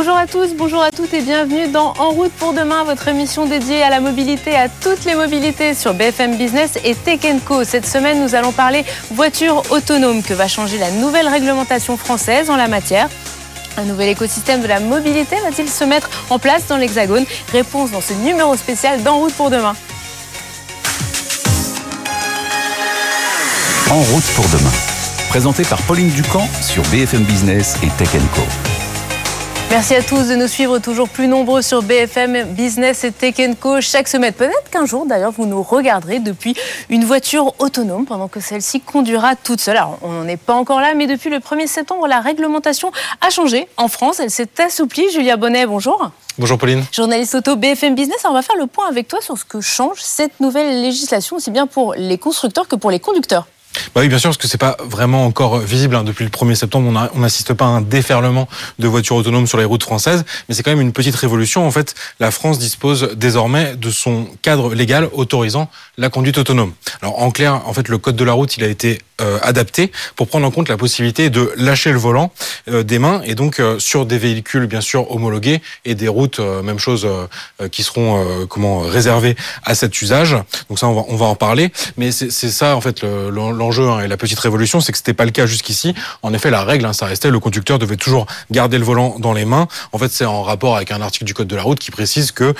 Bonjour à tous, bonjour à toutes et bienvenue dans En route pour demain, votre émission dédiée à la mobilité, à toutes les mobilités sur BFM Business et Tech Co. Cette semaine, nous allons parler voiture autonome que va changer la nouvelle réglementation française en la matière? Un nouvel écosystème de la mobilité va-t-il se mettre en place dans l'Hexagone? Réponse dans ce numéro spécial d'En route pour demain. En route pour demain. Présenté par Pauline Ducamp sur BFM Business et Tech Co. Merci à tous de nous suivre toujours plus nombreux sur BFM Business et Tech Co chaque semaine. Peut-être qu'un jour, d'ailleurs, vous nous regarderez depuis une voiture autonome pendant que celle-ci conduira toute seule. Alors, on n'en est pas encore là, mais depuis le 1er septembre, la réglementation a changé. En France, elle s'est assouplie. Julia Bonnet, bonjour. Bonjour Pauline. Journaliste auto BFM Business, on va faire le point avec toi sur ce que change cette nouvelle législation, aussi bien pour les constructeurs que pour les conducteurs. Bah oui, bien sûr, parce que c'est pas vraiment encore visible. Hein. Depuis le 1er septembre, on n'assiste pas à un déferlement de voitures autonomes sur les routes françaises, mais c'est quand même une petite révolution. En fait, la France dispose désormais de son cadre légal autorisant la conduite autonome. Alors, en clair, en fait, le code de la route, il a été euh, adapté pour prendre en compte la possibilité de lâcher le volant euh, des mains et donc euh, sur des véhicules bien sûr homologués et des routes, même chose, qui seront comment réservées à cet usage. Donc ça, on va, on va en parler. Mais c'est ça en fait l'enjeu hein, et la petite révolution, c'est que c'était pas le cas jusqu'ici. En effet, la règle, hein, ça restait le conducteur devait toujours garder le volant dans les mains. En fait, c'est en rapport avec un article du code de la route qui précise que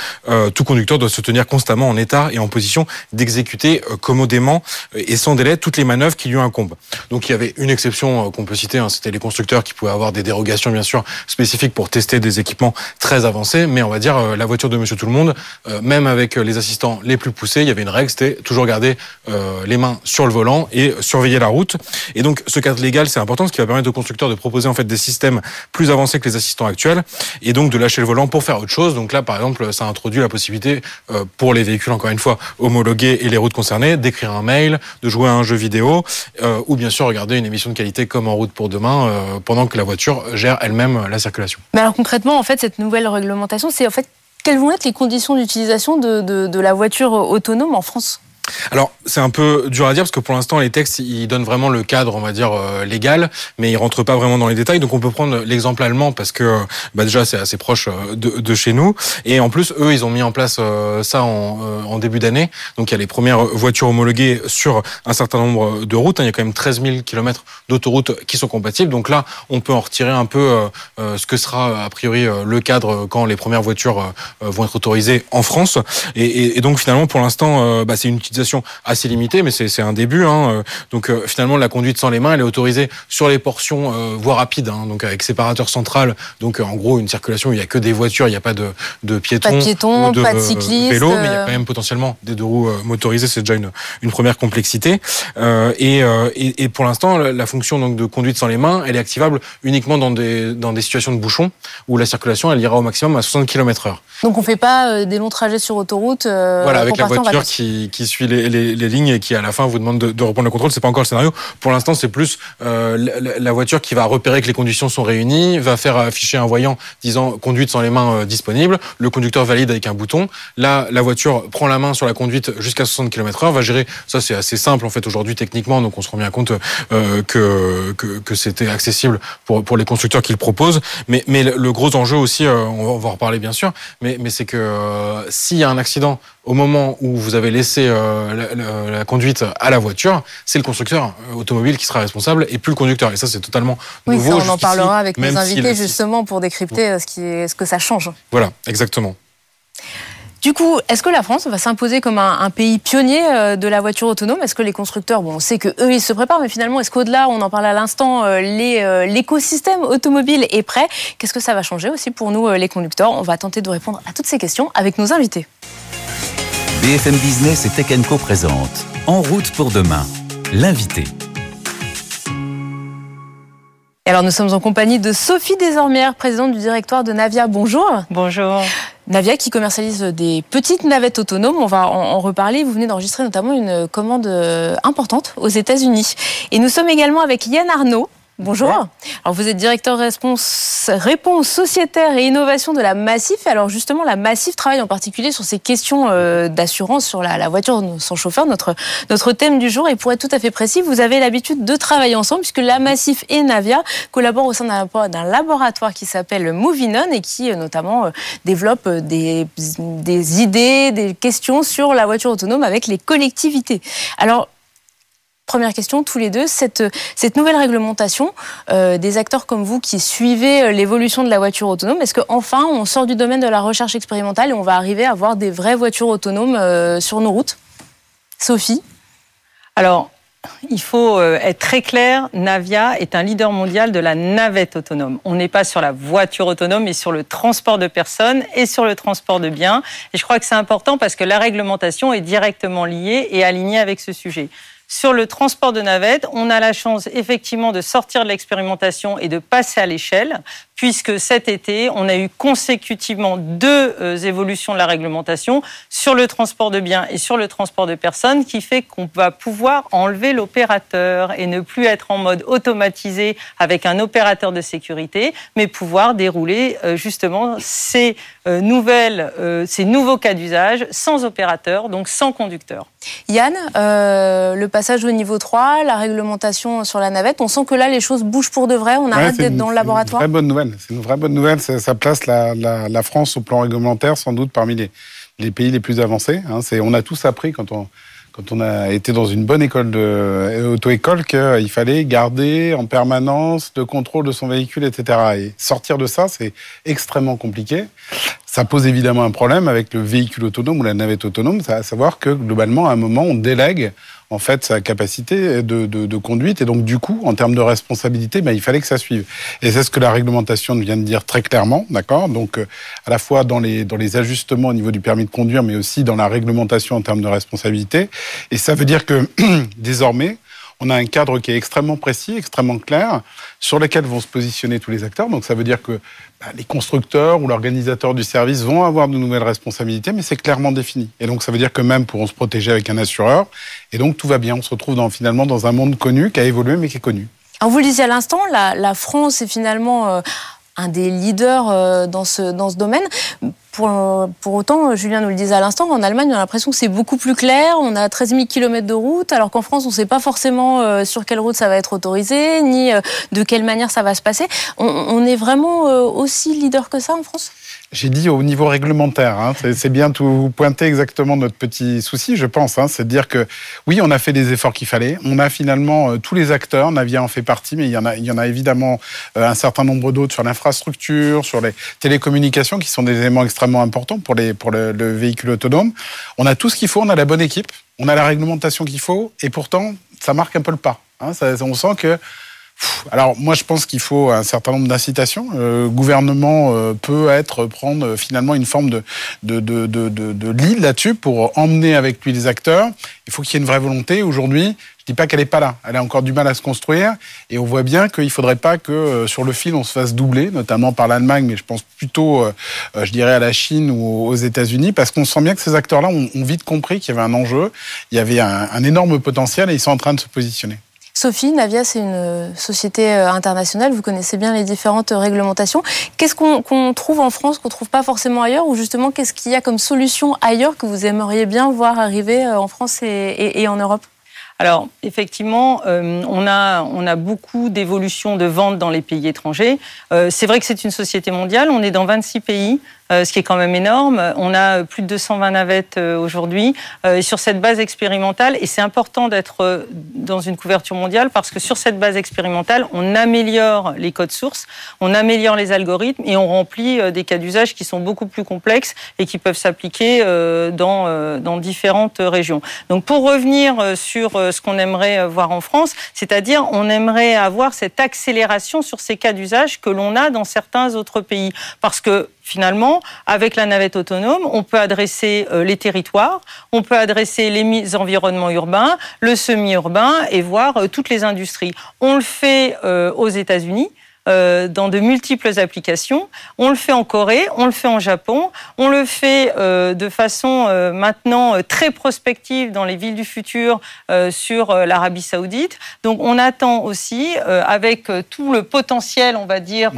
tout conducteur doit se tenir constamment en état et en position d'exécuter commodément et sans délai toutes les manœuvres qui lui ont donc il y avait une exception euh, qu'on peut citer, hein, c'était les constructeurs qui pouvaient avoir des dérogations bien sûr spécifiques pour tester des équipements très avancés, mais on va dire euh, la voiture de Monsieur Tout le Monde, euh, même avec les assistants les plus poussés, il y avait une règle, c'était toujours garder les mains sur le volant et surveiller la route. Et donc ce cadre légal c'est important, ce qui va permettre aux constructeurs de proposer en fait des systèmes plus avancés que les assistants actuels et donc de lâcher le volant pour faire autre chose. Donc là par exemple ça introduit la possibilité pour les véhicules encore une fois homologués et les routes concernées d'écrire un mail, de jouer à un jeu vidéo euh, ou bien sûr regarder une émission de qualité comme En route pour demain euh, pendant que la voiture gère elle-même la circulation. Mais alors concrètement, en fait, cette nouvelle réglementation, c'est en fait quelles vont être les conditions d'utilisation de, de la voiture autonome en France? Alors, c'est un peu dur à dire parce que pour l'instant, les textes, ils donnent vraiment le cadre, on va dire, euh, légal, mais ils rentrent pas vraiment dans les détails. Donc, on peut prendre l'exemple allemand parce que bah, déjà, c'est assez proche euh, de, de, chez nous. Et en plus, eux, ils ont mis en place euh, ça en, en début d'année. Donc, il y a les premières voitures homologuées sur un certain nombre de routes. Il y a quand même 13 000 kilomètres d'autoroutes qui sont compatibles. Donc là, on peut en retirer un peu ce que sera a priori le cadre quand les premières voitures vont être autorisées en France. Et, et, donc, finalement, pour l'instant, bah, c'est une assez limitée, mais c'est un début. Hein. Euh, donc euh, finalement, la conduite sans les mains, elle est autorisée sur les portions euh, voies rapides, hein, donc avec séparateur central. Donc en gros, une circulation où il n'y a que des voitures, il n'y a pas de, de piétons, pas de, piétons, pas de cyclistes, vélos, mais il y a quand même potentiellement des deux roues motorisées. C'est déjà une, une première complexité. Euh, et, et, et, pour l'instant, la fonction donc de conduite sans les mains, elle est activable uniquement dans des dans des situations de bouchon où la circulation, elle ira au maximum à 60 km/h. Donc on fait pas des longs trajets sur autoroute. voilà, avec la voiture qui, qui suit les, les, les, lignes et qui à la fin vous demande de, de reprendre le contrôle. C'est pas encore le scénario. Pour l'instant, c'est plus euh, la, voiture qui va repérer que les conditions sont réunies, va faire afficher un voyant disant conduite sans les mains euh, disponibles. Le conducteur valide avec un bouton. Là, la voiture prend la main sur la conduite jusqu'à 60 km/h, va gérer. Ça, c'est assez simple en fait aujourd'hui techniquement, donc on se rend bien compte euh, que, que, que c'était accessible pour pour les constructeurs qui le proposent. Mais mais le, gros enjeu aussi, euh, on va en reparler bien sûr, mais mais c'est que euh, s'il y a un accident au moment où vous avez laissé euh, la, conduite à la voiture, c'est le constructeur euh, automobile qui sera responsable et plus le conducteur. Et ça, c'est totalement nouveau. Ça, on en parlera avec nos invités justement pour décrypter euh, ce, qui est, ce que ça change. Voilà, exactement. Du coup, est-ce que la France va s'imposer comme un, pays pionnier de la voiture autonome? Est-ce que les constructeurs, on sait que eux ils se préparent, mais finalement, est-ce qu'au-delà, on en parle à l'instant, l'écosystème automobile est prêt? Qu'est-ce que ça va changer aussi pour nous, les conducteurs? On va tenter de répondre à toutes ces questions avec nos invités. BFM Business et Tech Co En route pour demain, l'invité. Alors nous sommes en compagnie de Sophie Desormières, présidente du directoire de Navia. Bonjour. Bonjour. Navia qui commercialise des petites navettes autonomes. On va en reparler. Vous venez d'enregistrer notamment une commande euh, importante aux États-Unis. Et nous sommes également avec Yann Arnaud, Bonjour. Alors vous êtes directeur réponse, réponse sociétaire et innovation de la Massif. Alors justement, la Massif travaille en particulier sur ces questions euh, d'assurance sur la, voiture sans chauffeur, notre, notre thème du jour. Et pour être tout à fait précis, vous avez l'habitude de travailler ensemble puisque la Massif et Navia collaborent au sein d'un laboratoire qui s'appelle Movinon et qui euh, notamment euh, développe des, des idées, des questions sur la voiture autonome avec les collectivités. Alors Première question, tous les deux, cette, nouvelle réglementation, euh, des acteurs comme vous qui suivez euh, l'évolution de la voiture autonome, est-ce qu'enfin on sort du domaine de la recherche expérimentale et on va arriver à avoir des vraies voitures autonomes euh, sur nos routes? Sophie? Alors, il faut être très clair, Navia est un leader mondial de la navette autonome. On n'est pas sur la voiture autonome, mais sur le transport de personnes et sur le transport de biens. Et je crois que c'est important parce que la réglementation est directement liée et alignée avec ce sujet. Sur le transport de navettes, on a la chance effectivement de sortir de l'expérimentation et de passer à l'échelle, puisque cet été, on a eu consécutivement deux euh, évolutions de la réglementation sur le transport de biens et sur le transport de personnes, qui fait qu'on va pouvoir enlever l'opérateur et ne plus être en mode automatisé avec un opérateur de sécurité, mais pouvoir dérouler euh, justement ces nouvelles, ces nouveaux cas d'usage sans opérateur, donc sans conducteur. Yann, euh, le passage au niveau 3, la réglementation sur la navette, on sent que là, les choses bougent pour de vrai, on arrête d'être dans le laboratoire. C'est une vraie bonne nouvelle. C'est une vraie bonne nouvelle. Ça, place la, France au plan réglementaire sans doute parmi les, pays les plus avancés. Hein. on a tous appris quand on, quand on a été dans une bonne école de auto-école qu'il fallait garder en permanence le contrôle de son véhicule, etc. Et sortir de ça, c'est extrêmement compliqué. Ça pose évidemment un problème avec le véhicule autonome ou la navette autonome, à savoir que globalement, à un moment, on délègue en fait sa capacité de, de, de, conduite. Et donc du coup en termes de responsabilité ben, il fallait que ça suive. Et c'est ce que la réglementation vient de dire très clairement d'accord? Donc euh, à la fois dans les dans les ajustements au niveau du permis de conduire mais aussi dans la réglementation en termes de responsabilité. Et ça veut dire que désormais on a un cadre qui est extrêmement précis, extrêmement clair, sur lequel vont se positionner tous les acteurs. Donc ça veut dire que bah, les constructeurs ou l'organisateur du service vont avoir de nouvelles responsabilités, mais c'est clairement défini. Et donc ça veut dire que même pourront se protéger avec un assureur. Et donc tout va bien. On se retrouve finalement dans un monde connu, qui a évolué, mais qui est connu. Alors vous le disiez à l'instant, la, la, France est finalement euh, un des leaders euh, dans ce, dans ce domaine. Pour, autant, Julien nous le disait à l'instant, en Allemagne, on a l'impression que c'est beaucoup plus clair. On a 13 000 km de route, alors qu'en France, on ne sait pas forcément euh, sur quelle route ça va être autorisé, ni euh, de quelle manière ça va se passer. On, est vraiment euh, aussi leader que ça en France? J'ai dit au niveau réglementaire, hein, c'est bien tout pointer exactement notre petit souci, je pense. Hein, c'est de dire que oui, on a fait des efforts qu'il fallait. On a finalement euh, tous les acteurs, Navia en fait partie, mais il y en a, il y en a évidemment euh, un certain nombre d'autres sur l'infrastructure, sur les télécommunications, qui sont des éléments extrêmement importants pour, les, pour le, le véhicule autonome. On a tout ce qu'il faut, on a la bonne équipe, on a la réglementation qu'il faut, et pourtant, ça marque un peu le pas. Hein, ça, on sent que alors moi je pense qu'il faut un certain nombre d'incitations. Le gouvernement euh, peut être prendre euh, finalement une forme de de de de, de, lead là-dessus pour emmener avec lui les acteurs. Il faut qu'il y ait une vraie volonté. Aujourd'hui, je dis pas qu'elle est pas là. Elle a encore du mal à se construire et on voit bien qu'il faudrait pas que euh, sur le fil on se fasse doubler, notamment par l'Allemagne, mais je pense plutôt, je dirais à la Chine ou aux États-Unis, parce qu'on sent bien que ces acteurs-là ont, vite compris qu'il y avait un enjeu, il y avait un énorme potentiel et ils sont en train de se positionner. Sophie, Navia, c'est une société euh, internationale. Vous connaissez bien les différentes réglementations. Qu'est-ce qu'on trouve en France qu'on trouve pas forcément ailleurs, ou justement qu'est-ce qu'il y a comme solution ailleurs que vous aimeriez bien voir arriver euh, en France et, en Europe? Alors, effectivement, euh, on, a, on a beaucoup d'évolutions de ventes dans les pays étrangers. c'est vrai que c'est une société mondiale, on est dans 26 pays. Euh, ce qui est quand même énorme. On a plus de 220 navettes euh, aujourd'hui euh, sur cette base expérimentale. Et c'est important d'être dans une couverture mondiale parce que sur cette base expérimentale, on améliore les codes sources, on améliore les algorithmes et on remplit des cas d'usage qui sont beaucoup plus complexes et qui peuvent s'appliquer dans, dans différentes régions. Donc pour revenir sur ce qu'on aimerait voir en France, c'est-à-dire on aimerait avoir cette accélération sur ces cas d'usage que l'on a dans certains autres pays. Parce que finalement, avec la navette autonome, on peut adresser euh, les territoires, on peut adresser les environnements urbains, le semi-urbain et voir euh, toutes les industries. On le fait euh, aux États-Unis. Dans de multiples applications. On le fait en Corée, on le fait en Japon, on le fait de façon maintenant très prospective dans les villes du futur sur l'Arabie saoudite. Donc on attend aussi, avec tout le potentiel, on va dire,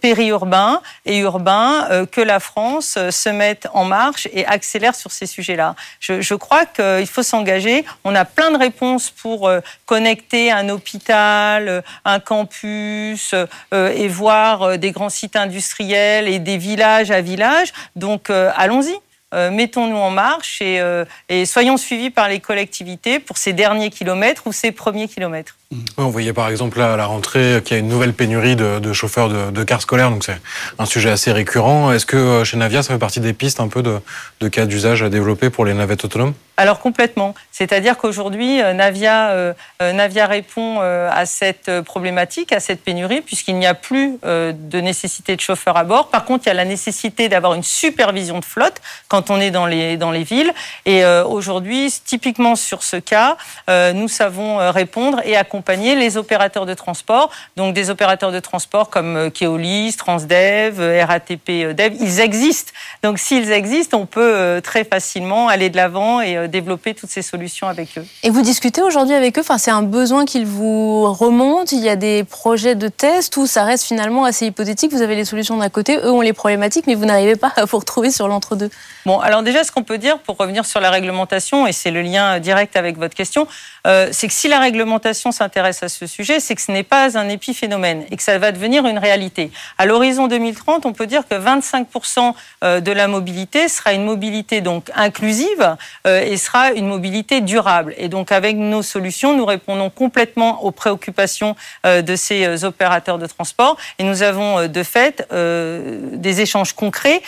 périurbain et urbain, que la France se mette en marche et accélère sur ces sujets-là. Je, je crois qu'il faut s'engager. On a plein de réponses pour connecter un hôpital, un campus et voir des grands sites industriels et des villages à villages. Donc allons-y. Euh, mettons-nous en marche euh, et, soyons suivis par les collectivités pour ces derniers kilomètres ou ces premiers kilomètres. On voyait par exemple à la rentrée qu'il y a une nouvelle pénurie de, chauffeurs de, cars scolaires, donc c'est un sujet assez récurrent. Est-ce que euh, chez Navia, ça fait partie des pistes un peu de, de cas d'usage à développer pour les navettes autonomes? Alors complètement. C'est-à-dire qu'aujourd'hui, Navia, Navia répond à cette problématique, à cette pénurie, puisqu'il n'y a plus de nécessité de chauffeurs à bord. Par contre, il y a la nécessité d'avoir une supervision de flotte quand on est dans les, dans les villes. Et euh, aujourd'hui, typiquement sur ce cas, euh, nous savons euh, répondre et accompagner les opérateurs de transport. Donc des opérateurs de transport comme Keolis, Transdev, RATP Dev, ils existent. Donc s'ils existent, on peut très facilement aller de l'avant et développer toutes ces solutions avec eux. Et vous discutez aujourd'hui avec eux enfin, C'est un besoin qu'ils vous remontent Il y a des projets de test ou ça reste finalement assez hypothétique Vous avez les solutions d'un côté, eux ont les problématiques, mais vous n'arrivez pas à vous retrouver sur l'entre-deux Bon, alors déjà, ce qu'on peut dire pour revenir sur la réglementation, et c'est le lien direct avec votre question, euh, c'est que si la réglementation s'intéresse à ce sujet, c'est que ce n'est pas un épiphénomène et que ça va devenir une réalité. À l'horizon 2030, on peut dire que 25% euh, de la mobilité sera une mobilité donc inclusive euh, et sera une mobilité durable. Et donc, avec nos solutions, nous répondons complètement aux préoccupations de ces opérateurs de transport et nous avons de fait des échanges concrets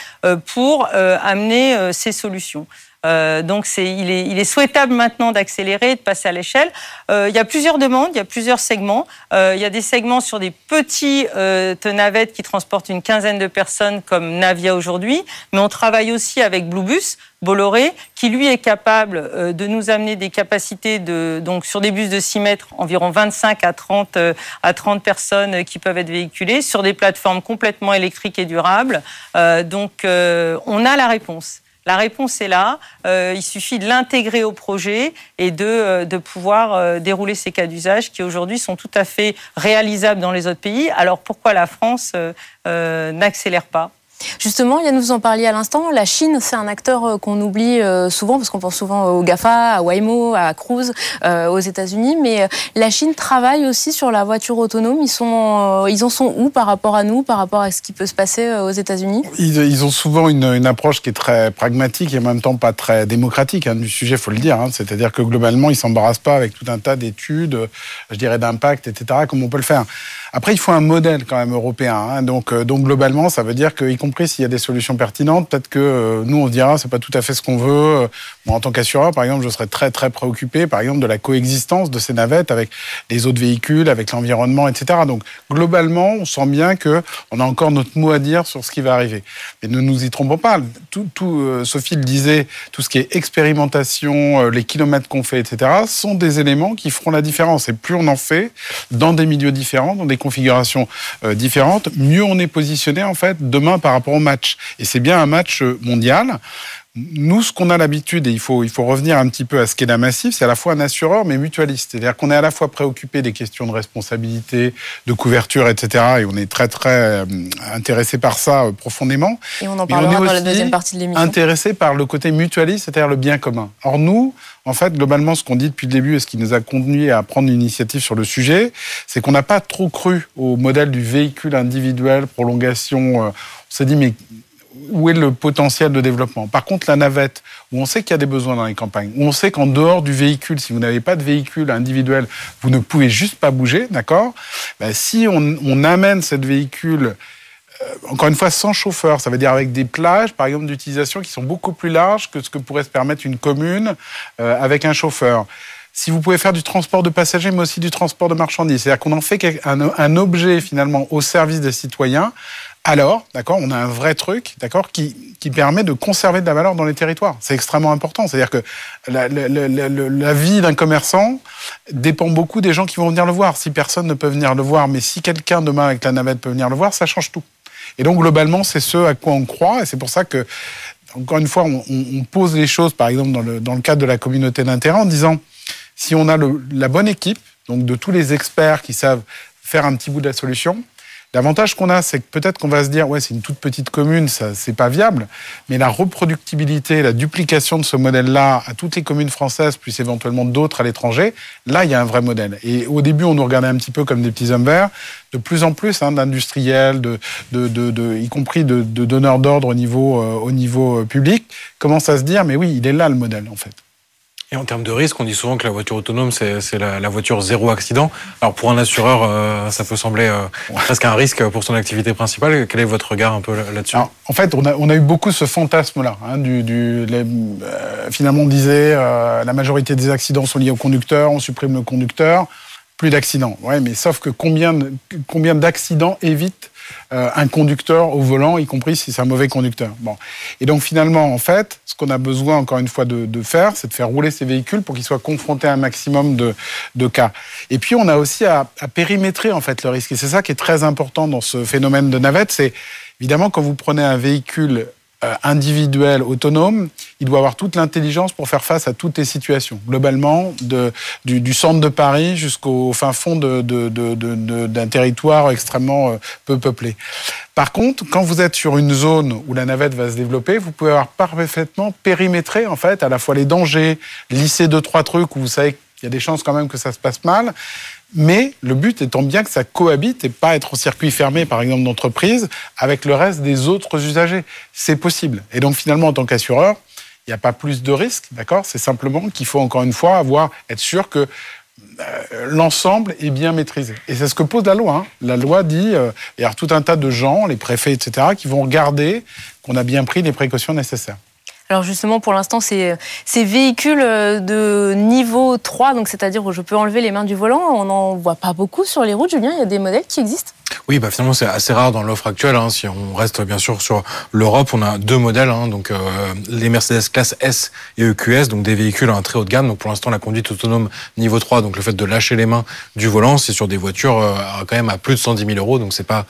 pour amener euh, ces solutions. Euh, donc il, est, souhaitable maintenant d'accélérer, de passer à l'échelle. Euh, il y a plusieurs demandes, il y a plusieurs segments. il y a des segments sur des petits navettes qui transportent une quinzaine de personnes comme Navia aujourd'hui, mais on travaille aussi avec Bluebus, Bolloré, qui lui est capable de nous amener des capacités de, donc sur des bus de 6 mètres, environ 25 à 30, à 30 personnes qui peuvent être véhiculées sur des plateformes complètement électriques et durables. donc on a la réponse. La réponse est là. Euh, il suffit de l'intégrer au projet et de, euh, de pouvoir euh, dérouler ces cas d'usage qui aujourd'hui sont tout à fait réalisables dans les autres pays. Alors pourquoi la France n'accélère pas? Justement, Yann, vous en parliez à l'instant, la Chine, c'est un acteur euh, qu'on oublie euh, souvent, parce qu'on pense souvent au GAFA, à Waymo, à Cruise, euh, aux États-Unis, mais la Chine travaille aussi sur la voiture autonome. Ils, sont, ils en sont où par rapport à nous, par rapport à ce qui peut se passer aux États-Unis? Ils, ont souvent une, approche qui est très pragmatique et en même temps pas très démocratique hein, du sujet, il faut le dire. Hein. C'est-à-dire que globalement, ils s'embarrassent pas avec tout un tas d'études, je dirais d'impact, etc., comme on peut le faire. Après, il faut un modèle quand même européen. Hein. Donc, euh, donc globalement, ça veut dire qu'y compris s'il y a des solutions pertinentes, peut-être que euh, nous on dira c'est pas tout à fait ce qu'on veut. Moi, en tant qu'assureur, par exemple, je serais très très préoccupé, par exemple, de la coexistence de ces navettes avec les autres véhicules, avec l'environnement, etc. Donc globalement, on sent bien que on a encore notre mot à dire sur ce qui va arriver. Mais ne nous y trompons pas. Tout, tout euh, Sophie disait, tout ce qui est expérimentation, les kilomètres qu'on fait, etc., sont des éléments qui feront la différence. Et plus on en fait dans des milieux différents, dans des configurations euh, différentes, mieux on est positionné en fait demain par rapport au match. Et c'est bien un match euh, mondial. Nous, ce qu'on a l'habitude, et il faut, il faut revenir un petit peu à ce qu'est la Massif, c'est à la fois un assureur, mais mutualiste. C'est-à-dire qu'on est à la fois préoccupé des questions de responsabilité, de couverture, etc. Et on est très, très euh, intéressé par ça profondément. Et on en parlera dans la deuxième partie de l'émission. Intéressé par le côté mutualiste, c'est-à-dire le bien commun. Or, nous, en fait, globalement, ce qu'on dit depuis le début et ce qui nous a conduit à prendre une initiative sur le sujet, c'est qu'on n'a pas trop cru au modèle du véhicule individuel, prolongation. Euh, on s'est dit, mais où est le potentiel de développement Par contre, la navette, où on sait qu'il y a des besoins dans les campagnes, où on sait qu'en dehors du véhicule, si vous n'avez pas de véhicule individuel, vous ne pouvez juste pas bouger, d'accord? Ben, Si on, amène cette véhicule euh, encore une fois, sans chauffeur. Ça veut dire avec des plages, par exemple, d'utilisation qui sont beaucoup plus larges que ce que pourrait se permettre une commune euh, avec un chauffeur. Si vous pouvez faire du transport de passagers, mais aussi du transport de marchandises, c'est-à-dire qu'on en fait un, objet finalement au service des citoyens, alors, d'accord, on a un vrai truc, d'accord, qui, qui permet de conserver de la valeur dans les territoires. C'est extrêmement important. C'est-à-dire que la, la, la, la vie d'un commerçant dépend beaucoup des gens qui vont venir le voir. Si personne ne peut venir le voir, mais si quelqu'un demain avec la navette peut venir le voir, ça change tout. Et donc globalement, c'est ce à quoi on croit, et c'est pour ça que, encore une fois, on, on, pose les choses, par exemple dans le, dans le cadre de la communauté d'intérêt, en disant si on a le, la bonne équipe, donc de tous les experts qui savent faire un petit bout de la solution, L'avantage qu'on a, c'est que peut-être qu'on va se dire, ouais, c'est une toute petite commune, ça, c'est pas viable. Mais la reproductibilité, la duplication de ce modèle-là à toutes les communes françaises, plus éventuellement d'autres à l'étranger, là, il y a un vrai modèle. Et au début, on nous regardait un petit peu comme des petits hommes verts. De plus en plus, hein, d'industriels, de, de, de, y compris de, de donneurs d'ordre au niveau, euh, au niveau euh, public, commencent à se dire, mais oui, il est là le modèle, en fait. Et en termes de risque, on dit souvent que la voiture autonome, c'est la, la, voiture zéro accident. Alors pour un assureur, euh, ça peut sembler euh, presque un risque pour son activité principale. Quel est votre regard un peu là-dessus? En fait, on a, on a, eu beaucoup ce fantasme-là. Hein, du, du les, euh, finalement, on disait la majorité des accidents sont liés au conducteur, on supprime le conducteur, plus d'accidents. Ouais, mais sauf que combien, combien d'accidents évitent euh, un conducteur au volant, y compris si c'est un mauvais conducteur. Bon. Et donc finalement, en fait, ce qu'on a besoin encore une fois de, faire, c'est de faire rouler ces véhicules pour qu'ils soient confrontés à un maximum de, de cas. Et puis on a aussi à, à périmétrer en fait le risque. Et c'est ça qui est très important dans ce phénomène de navette, c'est évidemment quand vous prenez un véhicule euh, individuel, autonome, il doit avoir toute l'intelligence pour faire face à toutes les situations. Globalement, du, centre de Paris jusqu'au fin fond d'un territoire extrêmement euh, peu peuplé. Par contre, quand vous êtes sur une zone où la navette va se développer, vous pouvez avoir parfaitement périmétré en fait à la fois les dangers, lisser deux trois trucs où vous savez qu'il y a des chances quand même que ça se passe mal, mais le but étant bien que ça cohabite et pas être au circuit fermé, par exemple, d'entreprise, avec le reste des autres usagers. C'est possible. Et donc, finalement, en tant qu'assureur, il n'y a pas plus de risques, d'accord? C'est simplement qu'il faut, encore une fois, avoir, être sûr que euh, l'ensemble est bien maîtrisé. Et c'est ce que pose la loi. Hein. La loi dit, euh, il y a tout un tas de gens, les préfets, etc., qui vont regarder qu'on a bien pris les précautions nécessaires. Alors justement, pour l'instant, ces véhicules euh, de niveau 3, donc c'est-à-dire où je peux enlever les mains du volant, on n'en voit pas beaucoup sur les routes. Julien, il y a des modèles qui existent? Oui, bah finalement c'est assez rare dans l'offre actuelle. Hein. Si on reste bien sûr sur l'Europe, on a deux modèles, hein. donc euh, les Mercedes classe S et EQS, donc des véhicules à un très haut de gamme. Donc pour l'instant la conduite autonome niveau 3, donc le fait de lâcher les mains du volant, c'est sur des voitures euh, quand même à plus de 110 000 euros, donc c'est pas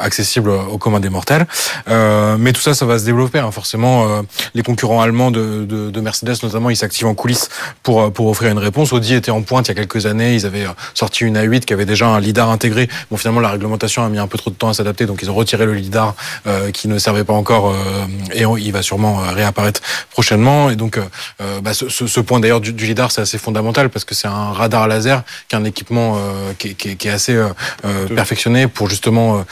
accessible au commun des mortels. Mais tout ça, ça va se développer. Hein. Forcément, euh, les concurrents allemands de, de, de Mercedes notamment, ils s'activent en coulisses pour pour offrir une réponse. Audi était en pointe il y a quelques années. Ils avaient sorti une A8 qui avait déjà un lidar intégré. Bon finalement la réglementation a mis un peu trop de temps à s'adapter, donc ils ont retiré le lidar euh, qui ne servait pas encore euh, et on, il va sûrement euh, réapparaître prochainement. Et donc, euh, bah, ce, ce, point d'ailleurs du, du, lidar, c'est assez fondamental parce que c'est un radar laser qui est un équipement qui, qui, qui, est assez perfectionné pour justement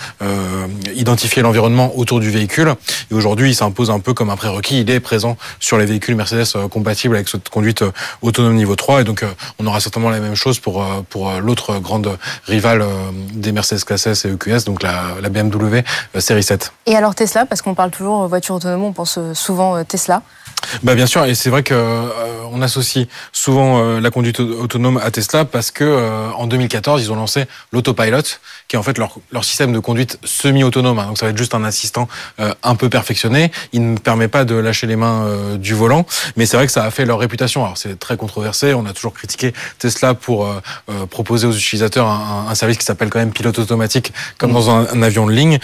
identifier l'environnement autour du véhicule. Et aujourd'hui, il s'impose un peu comme un prérequis. Il est présent sur les véhicules Mercedes compatibles avec cette conduite autonome niveau 3. Et donc, on aura certainement la même chose pour, pour l'autre grande rivale des Mercedes classe S et EQS, donc la, la BMW euh, série 7. Et alors Tesla, parce qu'on parle toujours voiture autonome, on pense euh, souvent euh, Tesla. Bah bien sûr, et c'est vrai que euh, on associe souvent euh, la conduite autonome à Tesla parce que euh, en 2014 ils ont lancé l'autopilot, qui est en fait leur, leur système de conduite semi-autonome. Hein. Donc ça va être juste un assistant un peu perfectionné. Il ne permet pas de lâcher les mains du volant, mais c'est vrai que ça a fait leur réputation. Alors c'est très controversé. On a toujours critiqué Tesla pour proposer aux utilisateurs un, un service qui s'appelle quand même pilote automatique, comme dans un, avion de ligne,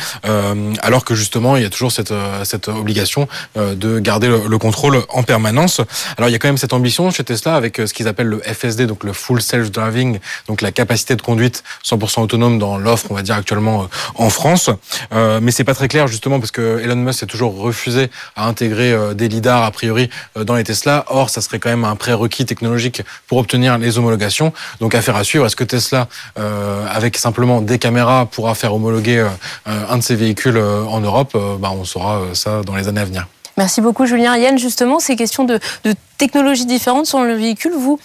alors que justement il y a toujours cette, cette obligation de garder le contrôle en permanence. Alors il y a quand même cette ambition chez Tesla avec euh, ce qu'ils appellent le FSD, donc le Full Self Driving, donc la capacité de conduite 100% autonome dans l'offre, on va dire actuellement euh, en France. Euh, mais c'est pas très clair justement parce que Elon Musk s'est toujours refusé à intégrer euh, des lidars a priori euh, dans les Tesla. Or, ça serait quand même un prérequis technologique pour obtenir les homologations. Donc affaire à suivre. Est-ce que Tesla, avec simplement des caméras, pourra faire homologuer un de ses véhicules en Europe? Bah, On saura ça dans les années à venir. Merci beaucoup Julien. Yann, justement, ces questions de, de technologies différentes sur le véhicule, vous,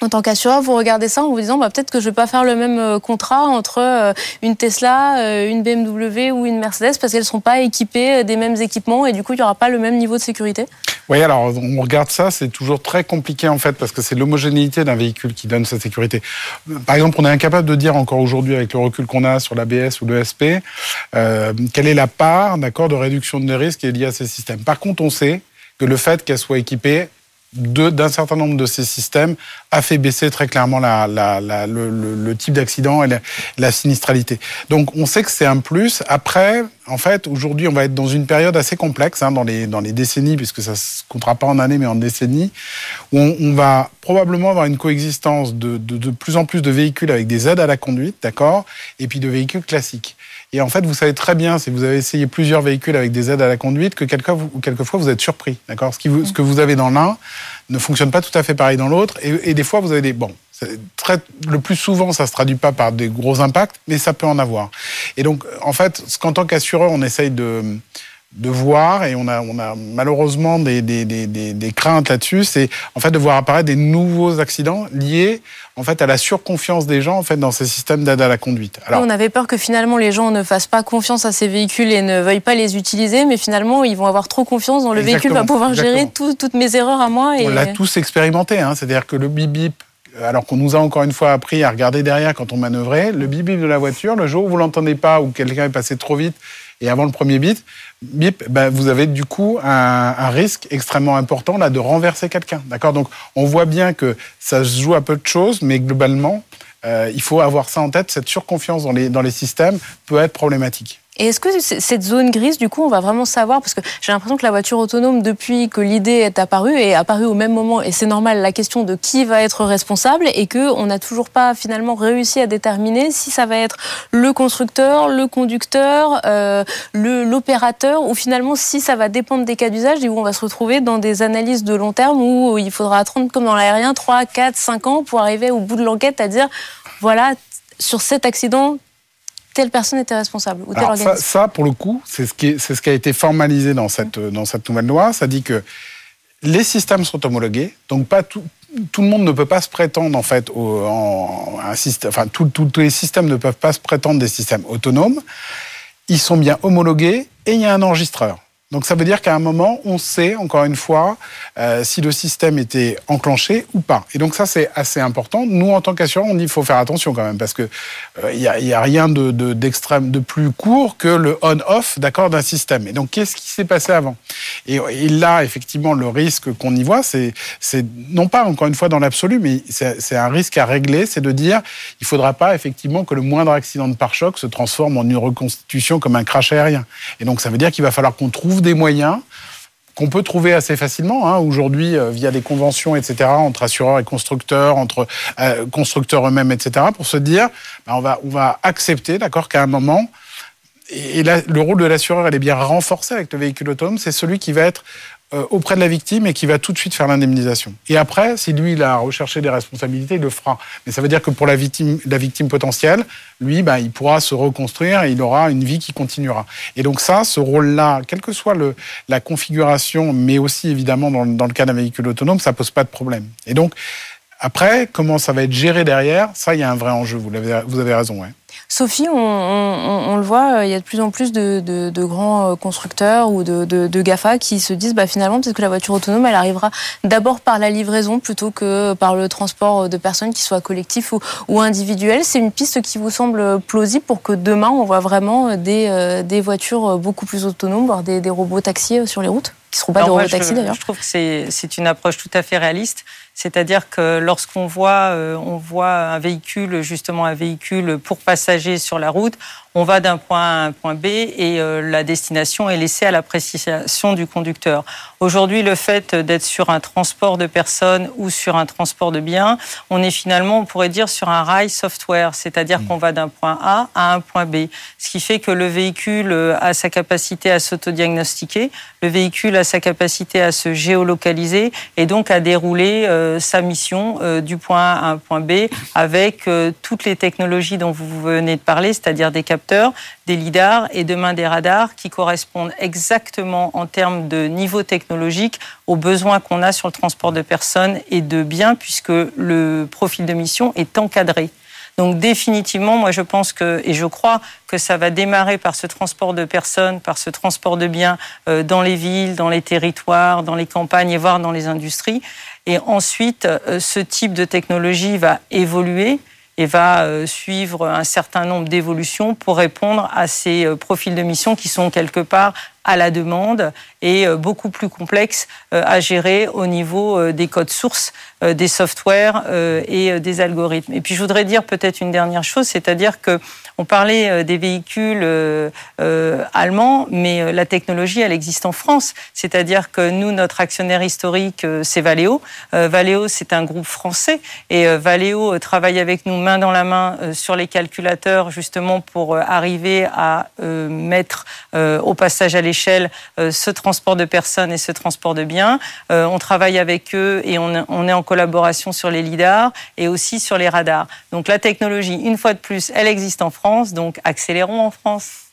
en tant qu'assureur, vous regardez ça en vous disant bah, peut-être que je ne vais pas faire le même euh, contrat entre euh, une Tesla, euh, une BMW ou une Mercedes parce qu'elles ne sont pas équipées des mêmes équipements et du coup il n'y aura pas le même niveau de sécurité Oui, alors on regarde ça, c'est toujours très compliqué en fait parce que c'est l'homogénéité d'un véhicule qui donne cette sécurité. Par exemple, on est incapable de dire encore aujourd'hui avec le recul qu'on a sur l'ABS ou l'ESP euh, quelle est la part d'accord de réduction de risques liée à ces systèmes. Par contre, on sait que le fait qu'elle soit équipée d'un certain nombre de ces systèmes a fait baisser très clairement la, la, la, le, le, type d'accident et la, sinistralité. Donc on sait que c'est un plus. Après, en fait, aujourd'hui, on va être dans une période assez complexe hein, dans, les, dans les décennies, puisque ça ne se comptera pas en années, mais en décennies, où on, va probablement avoir une coexistence de, de, de plus en plus de véhicules avec des aides à la conduite, d'accord, et puis de véhicules classiques. Et en fait, vous savez très bien, si vous avez essayé plusieurs véhicules avec des aides à la conduite, que quelquefois vous êtes surpris. D'accord ce, ce que vous avez dans l'un ne fonctionne pas tout à fait pareil dans l'autre. Et, et, des fois, vous avez des. Bon, très, le plus souvent, ça ne se traduit pas par des gros impacts, mais ça peut en avoir. Et donc, en fait, ce qu'en tant qu'assureur, on essaye de de voir, et on a, on a malheureusement des, des, des, des craintes là-dessus, c'est en fait de voir apparaître des nouveaux accidents liés en fait à la surconfiance des gens en fait dans ces systèmes d'aide à la conduite. Alors, on avait peur que finalement les gens ne fassent pas confiance à ces véhicules et ne veuillent pas les utiliser, mais finalement ils vont avoir trop confiance dans le véhicule va pouvoir gérer toutes mes erreurs à moi. Et... On l'a tous expérimenté, hein, c'est-à-dire que le bip bip alors qu'on nous a encore une fois appris à regarder derrière quand on manœuvrait, le bip bip de la voiture, le jour où vous l'entendez pas ou quelqu'un est passé trop vite et avant le premier bip, bip, ben vous avez du coup un, risque extrêmement important là de renverser quelqu'un. D'accord? Donc on voit bien que ça se joue à peu de choses, mais globalement, euh, il faut avoir ça en tête. Cette surconfiance dans les, dans les systèmes peut être problématique. Et est-ce que cette zone grise, du coup, on va vraiment savoir, parce que j'ai l'impression que la voiture autonome, depuis que l'idée est apparue, est apparue au même moment, et c'est normal, la question de qui va être responsable, et qu'on n'a toujours pas finalement réussi à déterminer si ça va être le constructeur, le conducteur, euh, l'opérateur, ou finalement si ça va dépendre des cas d'usage, et où on va se retrouver dans des analyses de long terme où il faudra attendre, comme dans l'aérien, 3, 4, 5 ans pour arriver au bout de l'enquête à dire, voilà, sur cet accident, telle personne était responsable ou tel organisme. Ça, ça, pour le coup, c'est ce, qui ce qui a été formalisé dans cette, dans cette nouvelle loi. Ça dit que les systèmes sont homologués, donc pas tout, tout le monde ne peut pas se prétendre en fait au, en, un système, enfin tous les systèmes ne peuvent pas se prétendre des systèmes autonomes. Ils sont bien homologués et il y a un enregistreur. Donc ça veut dire qu'à un moment, on sait, encore une fois, euh, si le système était enclenché ou pas. Et donc ça, c'est assez important. Nous, en tant qu'assureur, on dit qu'il faut faire attention quand même, parce que il euh, n'y a, a, rien de, d'extrême, de, plus court que le on-off d'accord d'un système. Et donc, qu'est-ce qui s'est passé avant? Et, et, là, effectivement, le risque qu'on y voit, c'est, non pas, encore une fois, dans l'absolu, mais c'est, un risque à régler, c'est de dire, il faudra pas, effectivement, que le moindre accident de pare-choc se transforme en une reconstitution comme un crash aérien. Et donc, ça veut dire qu'il va falloir qu'on trouve des moyens qu'on peut trouver assez facilement hein, aujourd'hui euh, via des conventions, etc., entre assureurs et constructeurs, entre euh, constructeurs eux-mêmes, etc., pour se dire, ben, on, va, on va accepter, d'accord, qu'à un moment, et là, le rôle de l'assureur, elle est bien renforcé avec le véhicule autonome, c'est celui qui va être auprès de la victime et qui va tout de suite faire l'indemnisation. Et après, si lui, il a recherché des responsabilités, il le fera. Mais ça veut dire que pour la victime, la victime potentielle, lui, bah, il pourra se reconstruire et il aura une vie qui continuera. Et donc ça, ce rôle-là, quelle que soit le, la configuration, mais aussi évidemment dans, dans le cas d'un véhicule autonome, ça pose pas de problème. Et donc, après, comment ça va être géré derrière, ça, il y a un vrai enjeu. Vous avez, vous avez raison. Ouais. Sophie, on, le voit, il y a de plus en plus de, grands euh, constructeurs ou de, GAFA qui se disent bah, finalement peut-être que la voiture autonome, elle arrivera d'abord par la livraison plutôt que par le transport de personnes qui soient collectifs ou, individuels. C'est une piste qui vous semble plausible pour que demain, on voit vraiment des, euh, voitures beaucoup plus autonomes, voire des, robots taxis sur les routes qui ne seront pas des robots taxis d'ailleurs Je trouve que c'est une approche tout à fait réaliste. C'est-à-dire que lorsqu'on voit, euh, on voit un véhicule, justement un véhicule pour passagers sur la route, on va d'un point A à un point B et euh, la destination est laissée à l'appréciation du conducteur. Aujourd'hui, le fait d'être sur un transport de personnes ou sur un transport de biens, on est finalement, on pourrait dire, sur un rail software, c'est-à-dire mmh. qu'on va d'un point A à un point B, ce qui fait que le véhicule a sa capacité à s'autodiagnostiquer, le véhicule a sa capacité à se géolocaliser et donc à dérouler euh, sa mission euh, du point A à un point B avec toutes les technologies dont vous venez de parler, c'est-à-dire des capteurs des lidars et demain des radars qui correspondent exactement en termes de niveau technologique aux besoins qu'on a sur le transport de personnes et de biens puisque le profil de mission est encadré. Donc définitivement, moi je pense que, et je crois que ça va démarrer par ce transport de personnes, par ce transport de biens euh, dans les villes, dans les territoires, dans les campagnes et voire dans les industries. Et ensuite, euh, ce type de technologie va évoluer et va euh, suivre un certain nombre d'évolutions pour répondre à ces profils de mission qui sont quelque part à la demande et euh, beaucoup plus complexe euh, à gérer au niveau euh, des codes sources, des softwares et des algorithmes. Et puis je voudrais dire peut-être une dernière chose, c'est-à-dire que on parlait des véhicules allemands, mais la technologie, elle existe en France. C'est-à-dire que nous, notre actionnaire historique, c'est Valeo. Valeo, c'est un groupe français et Valeo travaille avec nous main dans la main sur les calculateurs, justement pour arriver à mettre au passage à l'échelle euh, ce transport de personnes et ce transport de biens. Euh, on travaille avec eux et on, est en collaboration sur les lidars et aussi sur les radars. Donc la technologie, une fois de plus, elle existe en France, donc accélérons en France.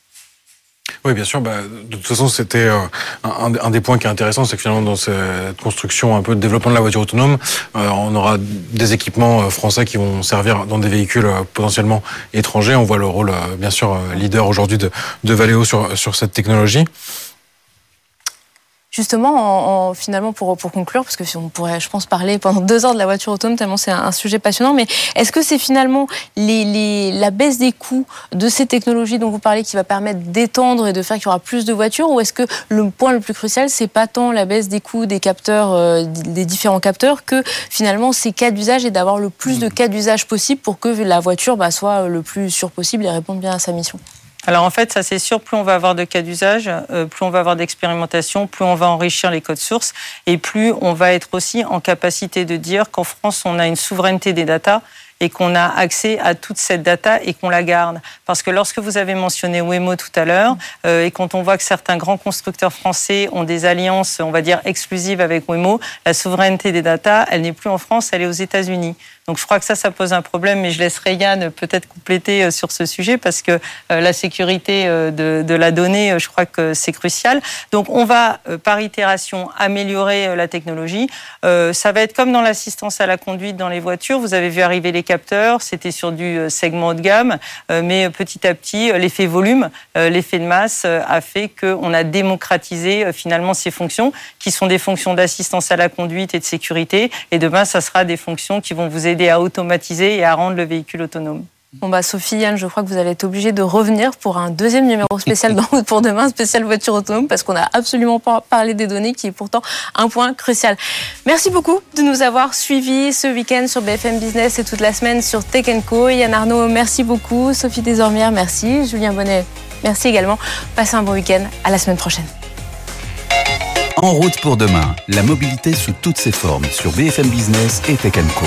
Oui, bien sûr. Bah, de toute façon, c'était euh, un, des points qui est intéressant, c'est que finalement, dans cette construction un peu de développement de la voiture autonome, on aura des équipements français qui vont servir dans des véhicules potentiellement étrangers. On voit le rôle, bien sûr, leader aujourd'hui de, de Valeo sur, sur cette technologie. Justement, en, finalement, pour, pour conclure, parce que si on pourrait, je pense, parler pendant deux heures de la voiture autonome, tellement c'est un, sujet passionnant, mais est-ce que c'est finalement les, les, la baisse des coûts de ces technologies dont vous parlez qui va permettre d'étendre et de faire qu'il y aura plus de voitures, ou est-ce que le point le plus crucial, c'est pas tant la baisse des coûts des capteurs, euh, des différents capteurs, que finalement ces cas d'usage et d'avoir le plus de cas d'usage possible pour que la voiture bah, soit le plus sûre possible et réponde bien à sa mission? Alors en fait, ça c'est sûr, plus on va avoir de cas d'usage, euh, plus on va avoir d'expérimentation, plus on va enrichir les codes sources et plus on va être aussi en capacité de dire qu'en France, on a une souveraineté des datas et qu'on a accès à toute cette data et qu'on la garde. Parce que lorsque vous avez mentionné Waymo tout à l'heure, euh, et quand on voit que certains grands constructeurs français ont des alliances, on va dire, exclusives avec Waymo, la souveraineté des data, elle n'est plus en France, elle est aux États-Unis. Donc je crois que ça, ça pose un problème, mais je laisserai Yann peut-être compléter euh, sur ce sujet parce que euh, la sécurité euh, de, la donnée, je crois que c'est crucial. Donc on va par itération améliorer la technologie. Ça va être comme dans l'assistance à la conduite dans les voitures. Vous avez vu arriver les capteurs, c'était sur du segment haut de gamme, mais petit à petit, l'effet volume, l'effet de masse a fait qu'on a démocratisé finalement ces fonctions qui sont des fonctions d'assistance à la conduite et de sécurité. Et demain, ça sera des fonctions qui vont vous aider à automatiser et à rendre le véhicule autonome. Bon bah Sophie, Yann, je crois que vous allez être obligé de revenir pour un deuxième numéro spécial dans pour demain, spécial voiture autonome, parce qu'on n'a absolument pas parlé des données, qui est pourtant un point crucial. Merci beaucoup de nous avoir suivis ce week-end sur BFM Business et toute la semaine sur Tech Co. Yann Arnaud, merci beaucoup. Sophie Desormière, merci. Julien Bonnet, merci également. Passez un bon week-end. À la semaine prochaine. En route pour demain, la mobilité sous toutes ses formes sur BFM Business et Tech Co.